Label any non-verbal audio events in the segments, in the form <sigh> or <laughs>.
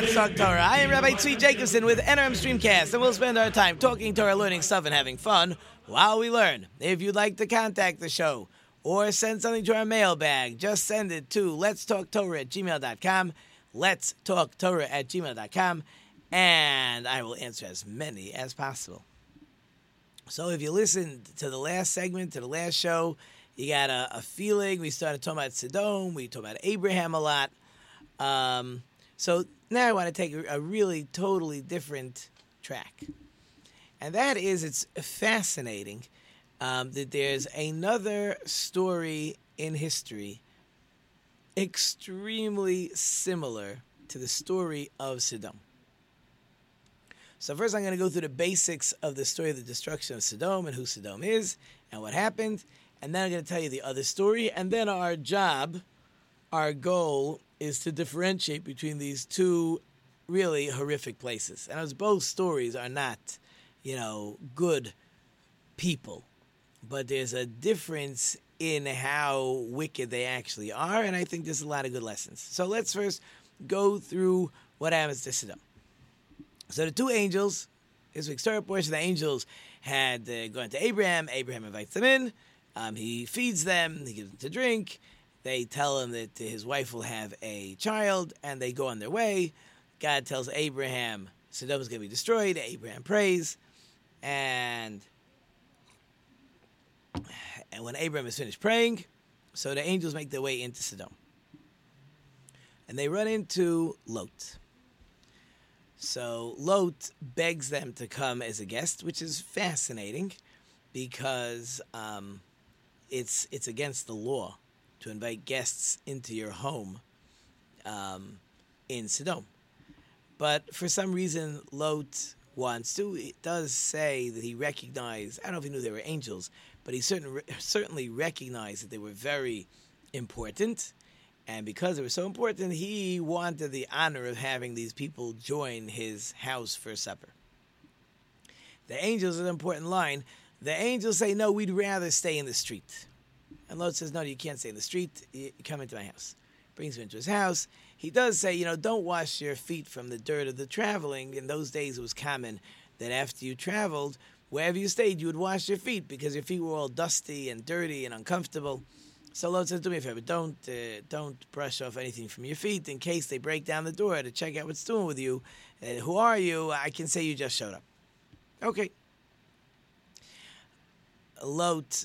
Let's Talk Torah. I am Rabbi Tzvi Jacobson with NRM Streamcast, and we'll spend our time talking Torah, learning stuff, and having fun while we learn. If you'd like to contact the show or send something to our mailbag, just send it to Let's Talk Torah at gmail.com. Let's Talk Torah at gmail.com, and I will answer as many as possible. So if you listened to the last segment, to the last show, you got a, a feeling. We started talking about Sodom. We talked about Abraham a lot. Um, so now I want to take a, really totally different track. And that is, it's fascinating um, that there's another story in history extremely similar to the story of Sodom. So first, I'm going to go through the basics of the story of the destruction of Sodom and who Sodom is and what happened, and then I'm going to tell you the other story. And then our job, our goal, is to differentiate between these two really horrific places. And as both stories are not, you know, good people, but there's a difference in how wicked they actually are, and I think there's a lot of good lessons. So let's first go through what happens to Sodom. So the two angels, this week's story portion, the angels had uh, gone to Abraham. Abraham invites them in. Um, he feeds them. He gives them to drink. They tell him that his wife will have a child, and they go on their way. God tells Abraham Sodom is going to be destroyed. Abraham prays, and and when Abraham is finished praying, so the angels make their way into Sodom, and they run into Lot. So Lot begs them to come as a guest, which is fascinating because um, it's it's against the law to invite guests into your home um, in Sodom. But for some reason, Lot wants to. It does say that he recognized, I don't know if he knew they were angels, but he certain, <laughs> certainly recognized that they were very important. And because they were so important, he wanted the honor of having these people join his house for supper. The angels is an important line. The angels say, No, we'd rather stay in the street. And Lot says, No, you can't stay in the street. You come into my house. Brings him into his house. He does say, You know, don't wash your feet from the dirt of the traveling. In those days, it was common that after you traveled, wherever you stayed, you would wash your feet because your feet were all dusty and dirty and uncomfortable. So Lot says, "Do me a favor, don't uh, don't brush off anything from your feet in case they break down the door to check out what's doing with you. Uh, who are you? I can say you just showed up." Okay. Lot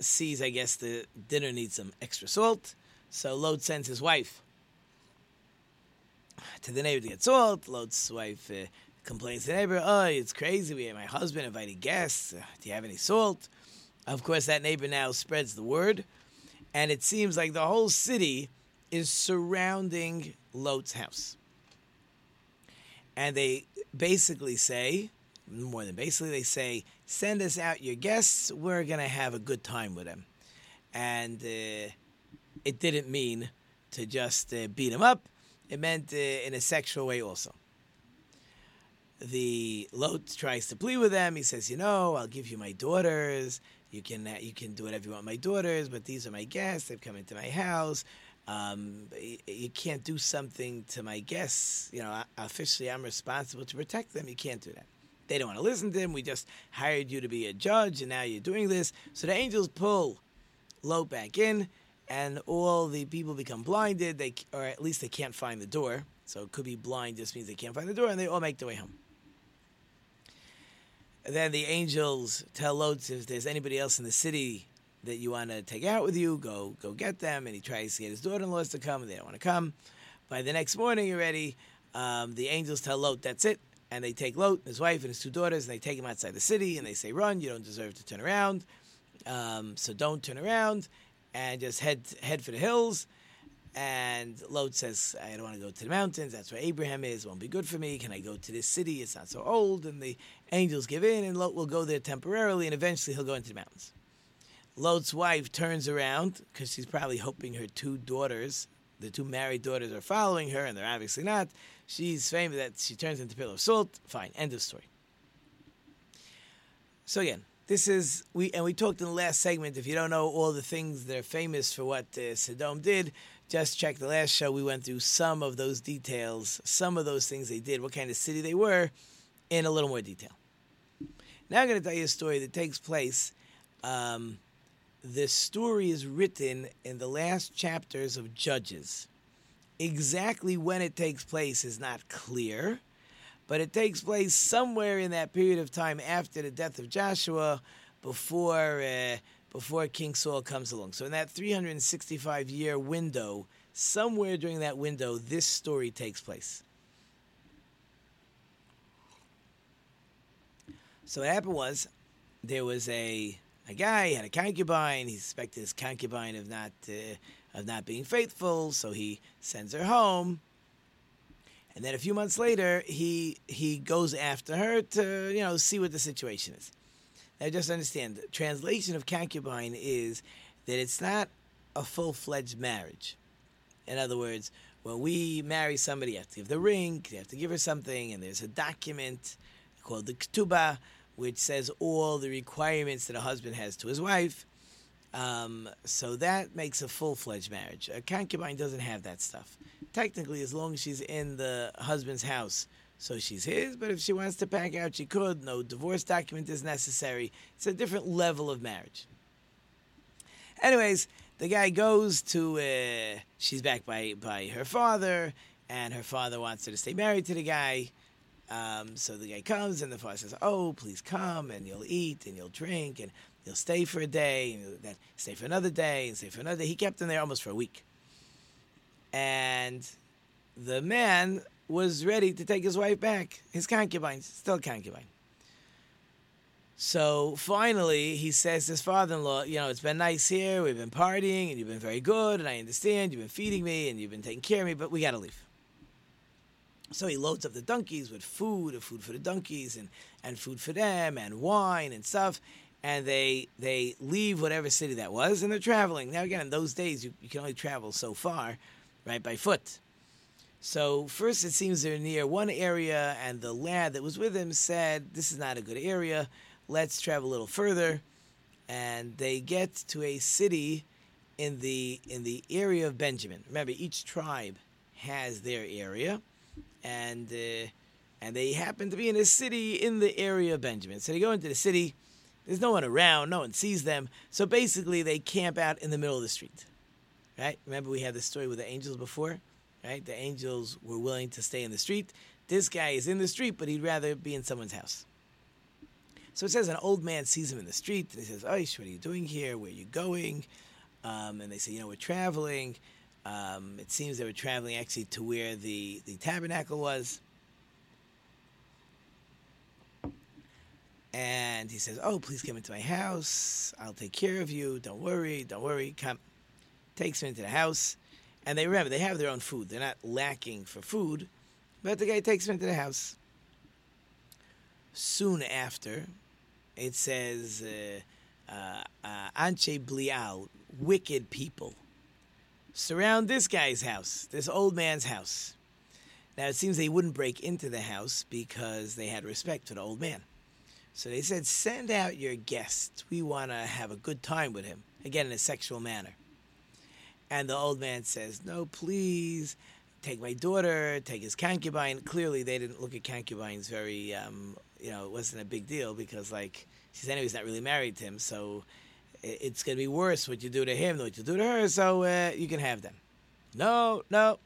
sees, I guess, the dinner needs some extra salt, so Lot sends his wife to the neighbor to get salt. Lot's wife uh, complains to the neighbor, "Oh, it's crazy. We have my husband invited guests. Uh, do you have any salt?" Of course, that neighbor now spreads the word and it seems like the whole city is surrounding Lot's house. And they basically say, more than basically, they say, send us out your guests. We're going to have a good time with them. And uh, it didn't mean to just uh, beat them up, it meant uh, in a sexual way also. The Lot tries to plead with them. He says, You know, I'll give you my daughters. You can uh, you can do whatever you want my daughters, but these are my guests. They've come into my house. Um, you can't do something to my guests. You know, officially, I'm responsible to protect them. You can't do that. They don't want to listen to them. We just hired you to be a judge, and now you're doing this. So the angels pull Lot back in, and all the people become blinded. They, or at least they can't find the door. So it could be blind just means they can't find the door, and they all make their way home then the angels tell Lot if there's anybody else in the city that you want to take out with you, go go get them. And he tries to get his daughter-in-laws to come, and they don't want to come. By the next morning already, um, the angels tell Lot, that's it. And they take Lot, and his wife, and his two daughters, and they take him outside the city, and they say, run, you don't deserve to turn around. Um, so don't turn around, and just head head for the hills. And Lot says, I don't want to go to the mountains. That's where Abraham is. Won't be good for me. Can I go to this city? It's not so old. And the angels give in, and Lot will go there temporarily, and eventually he'll go into the mountains. Lot's wife turns around because she's probably hoping her two daughters, the two married daughters, are following her, and they're obviously not. She's famous that she turns into a pillar of salt. Fine, end of story. So again, this is we and we talked in the last segment. If you don't know all the things that are famous for what uh, Sodom did, just check the last show. We went through some of those details, some of those things they did, what kind of city they were, in a little more detail. Now I'm going to tell you a story that takes place. Um, the story is written in the last chapters of Judges. Exactly when it takes place is not clear, but it takes place somewhere in that period of time after the death of Joshua, before uh, before King Saul comes along. So in that 365 year window, somewhere during that window, this story takes place. So what happened was there was a a guy had a concubine. He suspected his concubine of not uh, of not being faithful, so he sends her home. And then a few months later, he he goes after her to you know see what the situation is. Now, just understand the translation of concubine is that it's not a full fledged marriage. In other words, when we marry somebody, you have to give the ring, you have to give her something, and there's a document called the ketubah which says all the requirements that a husband has to his wife. Um, so that makes a full fledged marriage. A concubine doesn't have that stuff. Technically, as long as she's in the husband's house, so she's his, but if she wants to pack out, she could. No divorce document is necessary. It's a different level of marriage. Anyways, the guy goes to, uh, she's back by, by her father, and her father wants her to stay married to the guy. Um, so the guy comes, and the father says, "Oh, please come, and you'll eat, and you'll drink, and you'll stay for a day, then stay for another day, and stay for another day." He kept him there almost for a week, and the man was ready to take his wife back, his concubine, still concubine. So finally, he says to his father-in-law, "You know, it's been nice here. We've been partying, and you've been very good, and I understand you've been feeding me, and you've been taking care of me, but we got to leave." So he loads up the donkeys with food, food for the donkeys, and, and food for them, and wine and stuff. And they they leave whatever city that was, and they're traveling. Now again, in those days, you, you can only travel so far, right, by foot. So first, it seems they're near one area, and the lad that was with him said, "This is not a good area. Let's travel a little further." And they get to a city in the in the area of Benjamin. Remember, each tribe has their area and uh, and they happen to be in a city in the area of Benjamin. So they go into the city. There's no one around. No one sees them. So basically, they camp out in the middle of the street. Right? Remember, we had the story with the angels before. Right? The angels were willing to stay in the street. This guy is in the street, but he'd rather be in someone's house. So it says an old man sees him in the street, and he says, "Oish, what are you doing here? Where are you going?" Um, and they say, "You know, we're traveling." Um, it seems they were traveling actually to where the, the tabernacle was. And he says, Oh, please come into my house. I'll take care of you. Don't worry. Don't worry. Come. Takes him into the house. And they remember, they have their own food. They're not lacking for food. But the guy takes him into the house. Soon after, it says, uh, uh, uh, wicked people surround this guy's house, this old man's house. Now it seems they wouldn't break into the house because they had respect for the old man. So they said, Send out your guest. We want to have a good time with him. Again, in a sexual manner. And the old man says, No, please, take my daughter, take his concubine. Clearly, they didn't look at concubines very, um, you know, it wasn't a big deal because, like, she's anyways not really married to him. So it's going to be worse what you do to him than what you do to her, so uh, you can have them. No, no,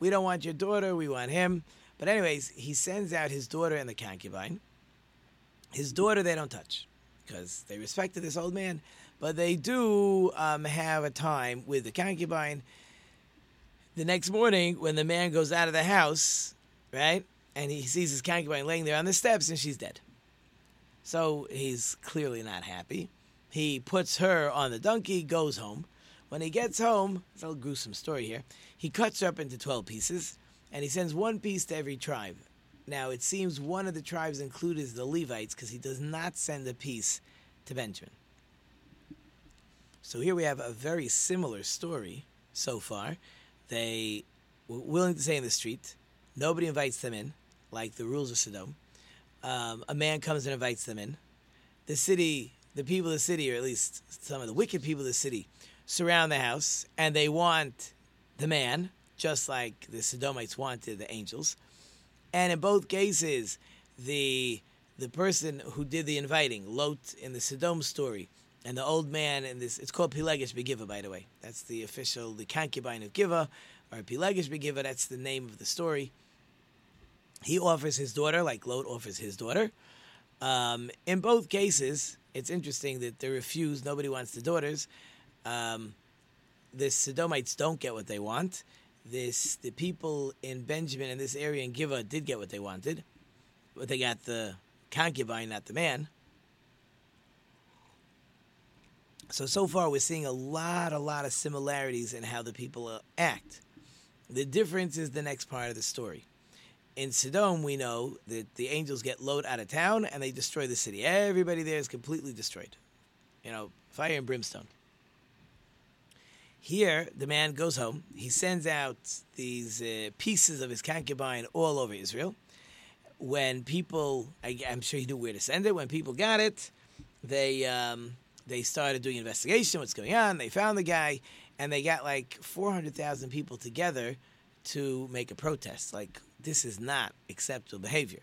we don't want your daughter, we want him. But, anyways, he sends out his daughter and the concubine. His daughter, they don't touch because they respected this old man, but they do um, have a time with the concubine. The next morning, when the man goes out of the house, right, and he sees his concubine laying there on the steps and she's dead. So he's clearly not happy. He puts her on the donkey, goes home. When he gets home, it's a little gruesome story here. He cuts her up into 12 pieces, and he sends one piece to every tribe. Now, it seems one of the tribes included is the Levites because he does not send a piece to Benjamin. So here we have a very similar story so far. They were willing to stay in the street. Nobody invites them in, like the rules of Sodom. Um, a man comes and invites them in. The city, the people of the city, or at least some of the wicked people of the city, surround the house and they want the man, just like the Sodomites wanted the angels. And in both cases, the the person who did the inviting, Lot in the Sodom story, and the old man in this, it's called Pilegesh Begiva, by the way. That's the official, the concubine of Giva, or Pilegesh Begiva, that's the name of the story. He offers his daughter, like Lot offers his daughter. Um, in both cases, it's interesting that they refuse, nobody wants the daughters. Um, the Sodomites don't get what they want. This the people in Benjamin in this area in Giva did get what they wanted, but they got the concubine, not the man. So so far, we're seeing a lot, a lot of similarities in how the people uh, act. The difference is the next part of the story. In Sodom, we know that the angels get Lot out of town and they destroy the city. Everybody there is completely destroyed. You know, fire and brimstone. Here, the man goes home. He sends out these uh, pieces of his concubine all over Israel. When people, I, am sure he knew where to send it. When people got it, they um, they started doing investigation. What's going on? They found the guy, and they got like four hundred thousand people together to make a protest. Like this is not acceptable behavior.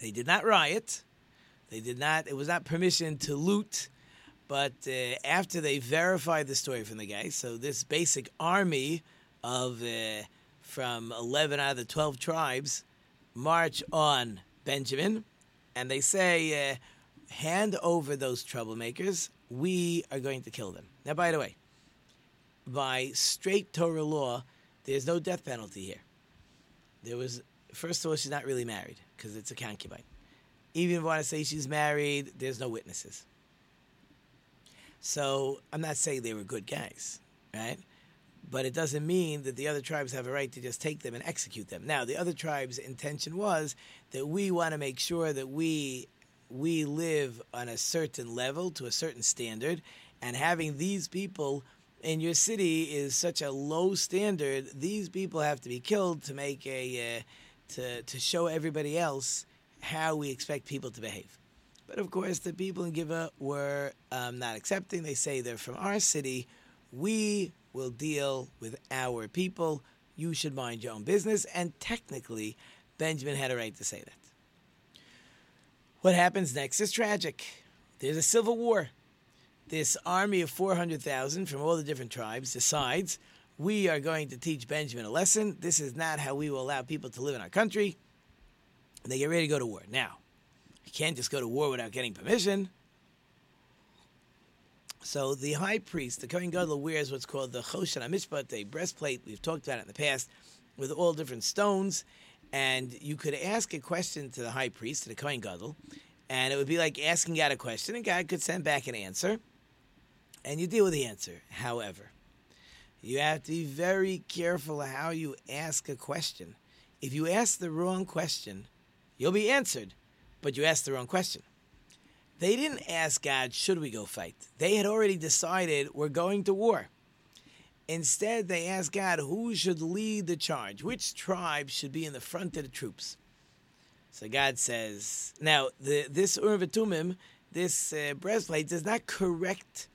They did not riot. They did not. It was not permission to loot but uh, after they verified the story from the guy, so this basic army of uh, from 11 out of the 12 tribes march on Benjamin, and they say, uh, hand over those troublemakers. We are going to kill them. Now, by the way, by straight Torah law, there's no death penalty here. There was, first of all, she's not really married because it's a concubine. Even if I want to say she's married, there's no witnesses. So I'm not saying they were good guys, right? But it doesn't mean that the other tribes have a right to just take them and execute them. Now, the other tribes' intention was that we want to make sure that we we live on a certain level to a certain standard, and having these people in your city is such a low standard. These people have to be killed to make a uh, to to show everybody else how we expect people to behave. But of course, the people in Giva were um, not accepting. They say they're from our city. We will deal with our people. You should mind your own business. And technically, Benjamin had a right to say that. What happens next is tragic. There's a civil war. This army of 400,000 from all the different tribes decides we are going to teach Benjamin a lesson. This is not how we will allow people to live in our country. They get ready to go to war. Now, you can't just go to war without getting permission. So the high priest, the Kohen Gadol, wears what's called the Choshen HaMishpat, a breastplate. We've talked about it in the past, with all different stones. And you could ask a question to the high priest, to the Kohen Gadol, and it would be like asking God a question, and God could send back an answer, and you deal with the answer. However, you have to be very careful how you ask a question. If you ask the wrong question, you'll be answered but you asked the wrong question. They didn't ask God, should we go fight? They had already decided we're going to war. Instead, they asked God who should lead the charge, which tribe should be in the front of the troops. So God says, now the, this Urim this uh, breastplate, does not correct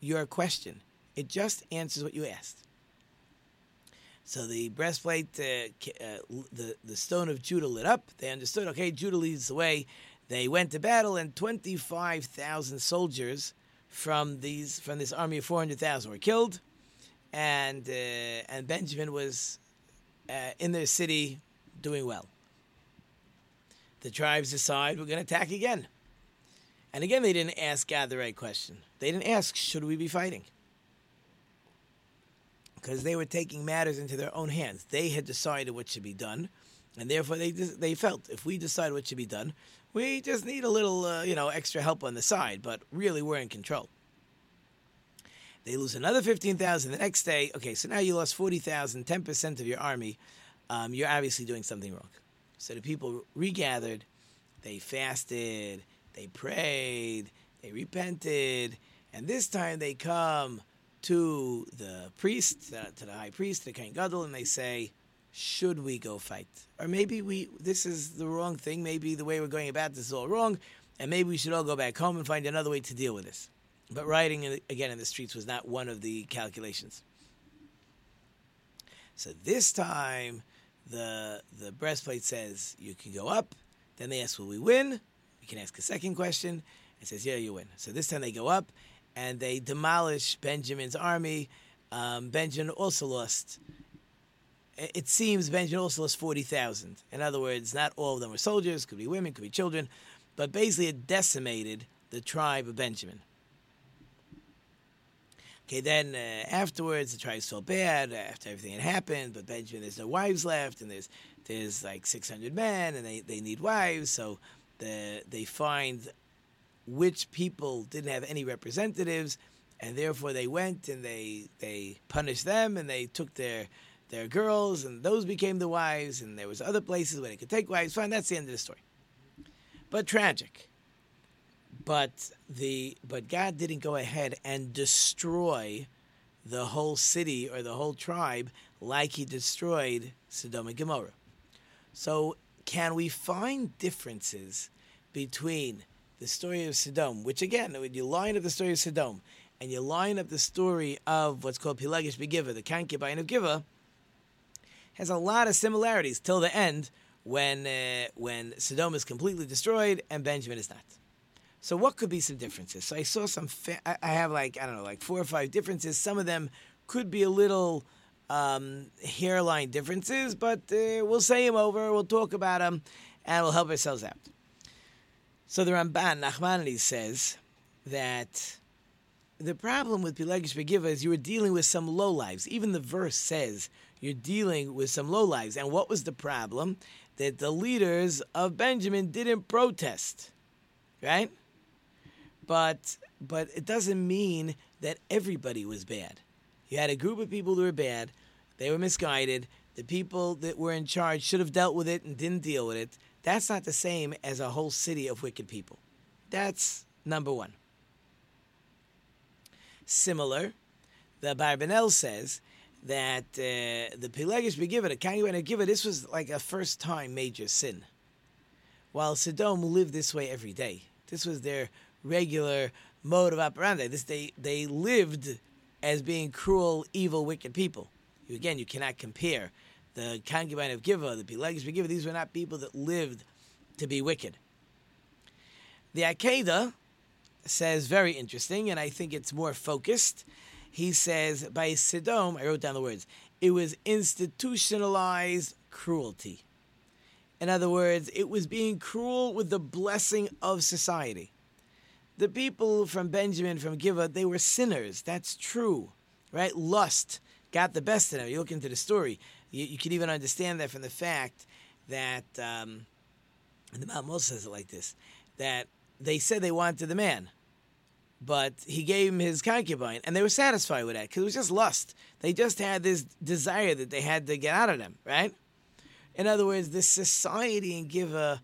your question. It just answers what you asked. So the breastplate, uh, uh, the the stone of Judah lit up. They understood. Okay, Judah leads the way. They went to battle, and twenty five thousand soldiers from these from this army of four hundred thousand were killed, and uh, and Benjamin was uh, in their city doing well. The tribes decide we're going to attack again, and again they didn't ask God the right question. They didn't ask, should we be fighting? Because they were taking matters into their own hands. They had decided what should be done, and therefore they they felt if we decide what should be done, we just need a little uh, you know extra help on the side, but really we're in control. They lose another 15,000 the next day. Okay, so now you lost 40,000, 10% of your army. Um, you're obviously doing something wrong. So the people regathered, they fasted, they prayed, they repented, and this time they come to the priest, uh, to the high priest, the Kohen Gadol, and they say, should we go fight? Or maybe we this is the wrong thing. Maybe the way we're going about this is all wrong, and maybe we should all go back home and find another way to deal with this. But rioting again in the streets was not one of the calculations. So this time, the the breastplate says you can go up. Then they ask, "Will we win?" We can ask a second question. It says, "Yeah, you win." So this time they go up and they demolish Benjamin's army. Um, Benjamin also lost it seems Benjamin also lost 40,000. In other words, not all of them were soldiers, could be women, could be children, but basically it decimated the tribe of Benjamin. Okay, then uh, afterwards the tribes felt bad after everything had happened, but Benjamin, there's no wives left, and there's there's like 600 men, and they, they need wives, so the, they find which people didn't have any representatives, and therefore they went and they they punished them, and they took their their girls, and those became the wives, and there was other places where they could take wives. Fine, that's the end of the story. But tragic. But the but God didn't go ahead and destroy the whole city or the whole tribe like He destroyed Sodom and Gomorrah. So, can we find differences between the story of Sodom, which again, when you line up the story of Sodom and you line up the story of what's called Pilegesh Begiva, the concubine of Giva, has a lot of similarities till the end when uh, when Sodom is completely destroyed and Benjamin is not. So what could be some differences? So I saw some. Fa- I have like I don't know, like four or five differences. Some of them could be a little um, hairline differences, but uh, we'll say them over. We'll talk about them, and we'll help ourselves out. So the Ramban Nachmanides says that the problem with Pilegesh Begiva is you were dealing with some low lives. Even the verse says you're dealing with some low lives. And what was the problem? That the leaders of Benjamin didn't protest, right? But but it doesn't mean that everybody was bad. You had a group of people who were bad. They were misguided. The people that were in charge should have dealt with it and didn't deal with it. That's not the same as a whole city of wicked people. That's number one. Similar, the Abarbanel says that uh, the Pilegesh Begiva, the Kanguen Giva, this was like a first time major sin. While Sodom lived this way every day. This was their regular mode of operandi. This they they lived as being cruel, evil, wicked people. You, again, you cannot compare the concubine of Giva, the Pilegesh Begiva. These were not people that lived to be wicked. The Akedah says very interesting, and I think it's more focused he says by Sodom, I wrote down the words, it was institutionalized cruelty. In other words, it was being cruel with the blessing of society. The people from Benjamin, from Giva, they were sinners. That's true, right? Lust got the best of them. You look into the story, you, you can even understand that from the fact that, um, and the Mount says it like this, that they said they wanted the man but he gave him his concubine, and they were satisfied with that because it was just lust. They just had this desire that they had to get out of them, right? In other words, this society in Giva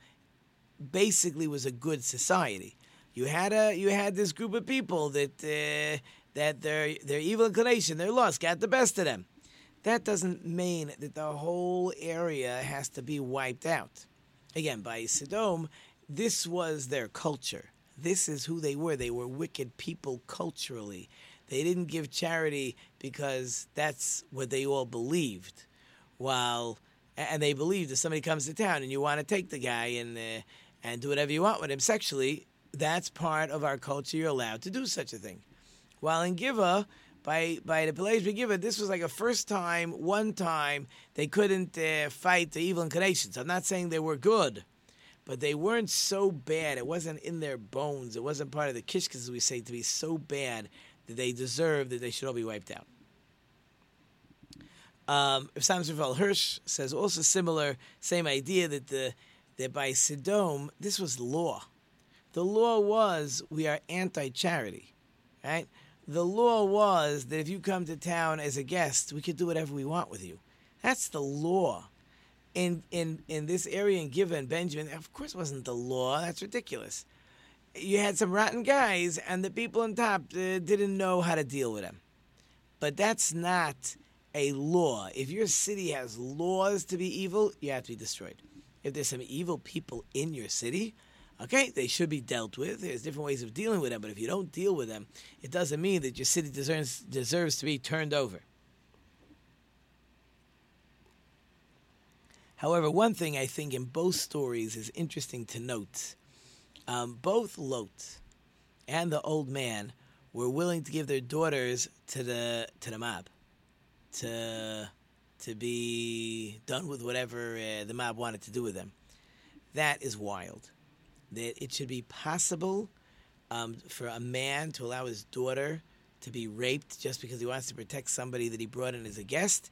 basically was a good society. You had a you had this group of people that uh, that their their evil inclination, their lust, got the best of them. That doesn't mean that the whole area has to be wiped out. Again, by Sodom, this was their culture this is who they were. They were wicked people culturally. They didn't give charity because that's what they all believed. While and they believed if somebody comes to town and you want to take the guy and uh, and do whatever you want with him sexually, that's part of our culture. You're allowed to do such a thing. While in Giva, by by the Pilegesh Giva, this was like a first time, one time they couldn't uh, fight the evil inclinations. I'm not saying they were good, but they weren't so bad. It wasn't in their bones. It wasn't part of the kishkas, as we say, to be so bad that they deserve that they should all be wiped out. Um, Samson Hirsch says also similar, same idea that the that by Sodom, this was law. The law was we are anti-charity, right? The law was that if you come to town as a guest, we could do whatever we want with you. That's the law. In in in this area in Gibeon, Benjamin, of course, wasn't the law. That's ridiculous. You had some rotten guys, and the people on top uh, didn't know how to deal with them. But that's not a law. If your city has laws to be evil, you have to be destroyed. If there's some evil people in your city, okay, they should be dealt with. There's different ways of dealing with them, but if you don't deal with them, it doesn't mean that your city deserves deserves to be turned over. However, one thing I think in both stories is interesting to note. Um, both Lot and the old man were willing to give their daughters to the to the mob to to be done with whatever uh, the mob wanted to do with them. That is wild. That it should be possible um, for a man to allow his daughter to be raped just because he wants to protect somebody that he brought in as a guest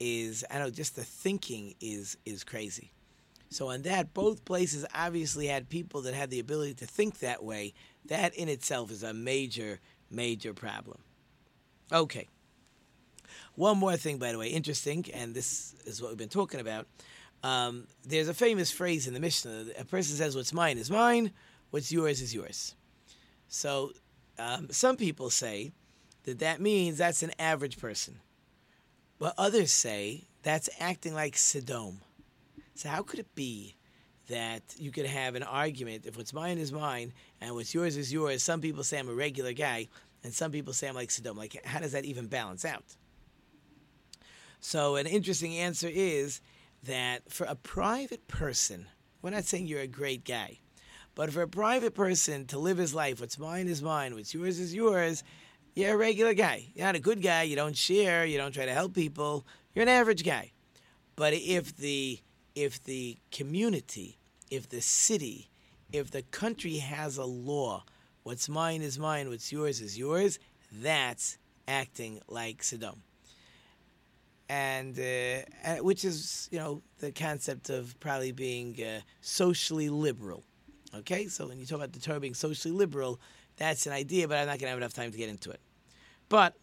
is I don't know just the thinking is is crazy. So on that, both places obviously had people that had the ability to think that way. That in itself is a major major problem. Okay. One more thing, by the way, interesting, and this is what we've been talking about. Um, there's a famous phrase in the Mishnah. A person says, "What's mine is mine. What's yours is yours." So, um, some people say that that means that's an average person, but others say that's acting like Sodom. So, how could it be that you could have an argument if what's mine is mine and what's yours is yours? Some people say I'm a regular guy, and some people say I'm like Sodom. Like, how does that even balance out? So, an interesting answer is that for a private person, we're not saying you're a great guy, but for a private person to live his life, what's mine is mine, what's yours is yours, you're a regular guy. You're not a good guy. You don't share. You don't try to help people. You're an average guy. But if the if the community, if the city, if the country has a law, what's mine is mine, what's yours is yours, that's acting like Sodom and uh, which is you know the concept of probably being uh, socially liberal. Okay, so when you talk about the Torah being socially liberal, that's an idea, but I'm not going to have enough time to get into it. But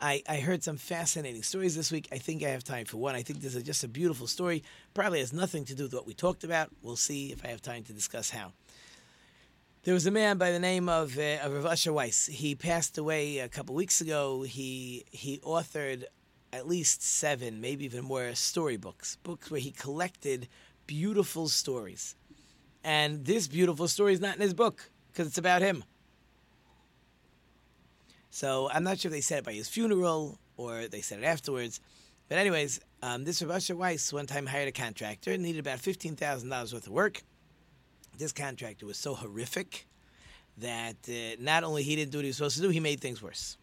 I, I heard some fascinating stories this week. I think I have time for one. I think this is just a beautiful story. Probably has nothing to do with what we talked about. We'll see if I have time to discuss how. There was a man by the name of, uh, of Rav Usher Weiss. He passed away a couple weeks ago. He he authored at least seven, maybe even more, storybooks, books where he collected beautiful stories. And this beautiful story is not in his book because it's about him. So I'm not sure if they said it by his funeral or they said it afterwards. But anyways, um, this Rav Usher Weiss one time hired a contractor, and needed about fifteen thousand dollars worth of work this contractor was so horrific that uh, not only he didn't do what he was supposed to do, he made things worse.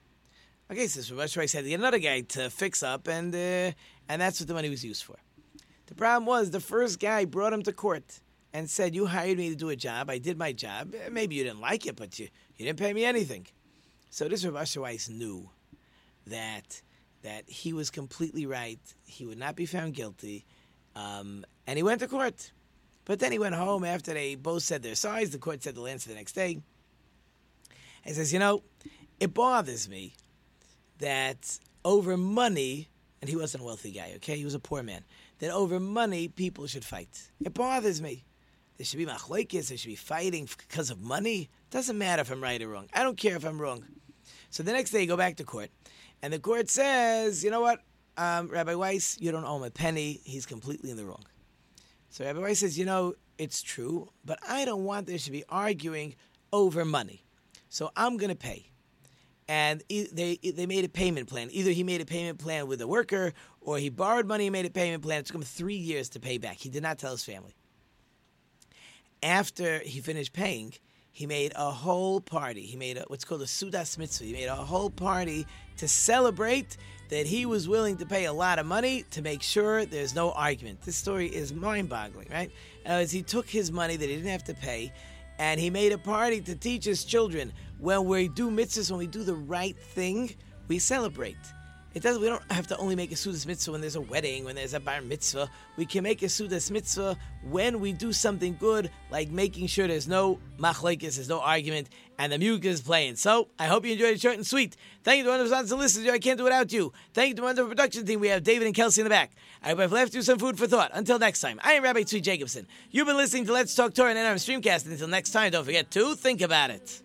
Okay, so Rav Weiss had to get another guy to fix up, and uh, and that's what the money was used for. The problem was the first guy brought him to court and said, "You hired me to do a job. I did my job. Maybe you didn't like it, but you, you didn't pay me anything." So this Rav Weiss knew that that he was completely right. He would not be found guilty, um, and he went to court. But then he went home after they both said their sides. The court said they'll answer the next day. He says, You know, it bothers me that over money, and he wasn't a wealthy guy, okay? He was a poor man, that over money people should fight. It bothers me. There should be machlokes, there should be fighting because of money. Doesn't matter if I'm right or wrong. I don't care if I'm wrong. So the next day, you go back to court, and the court says, You know what, um, Rabbi Weiss, you don't owe him a penny. He's completely in the wrong. So everybody says, you know, it's true, but I don't want there to be arguing over money. So I'm going to pay. And they, they made a payment plan. Either he made a payment plan with a worker or he borrowed money and made a payment plan. It took him three years to pay back. He did not tell his family. After he finished paying, he made a whole party. He made a, what's called a Sudas Mitzvah. He made a whole party to celebrate that he was willing to pay a lot of money to make sure there's no argument. This story is mind boggling, right? Uh, as he took his money that he didn't have to pay and he made a party to teach his children when we do mitzvahs, when we do the right thing, we celebrate. It doesn't, We don't have to only make a sudas mitzvah when there's a wedding, when there's a bar mitzvah. We can make a sudas mitzvah when we do something good, like making sure there's no machlekes, there's no argument, and the music is playing. So I hope you enjoyed it short and sweet. Thank you to one of the listeners. I can't do without you. Thank you to of production team. We have David and Kelsey in the back. I hope I've left you some food for thought. Until next time, I am Rabbi Tzvi Jacobson. You've been listening to Let's Talk Torah and NRM Streamcast. Until next time, don't forget to think about it.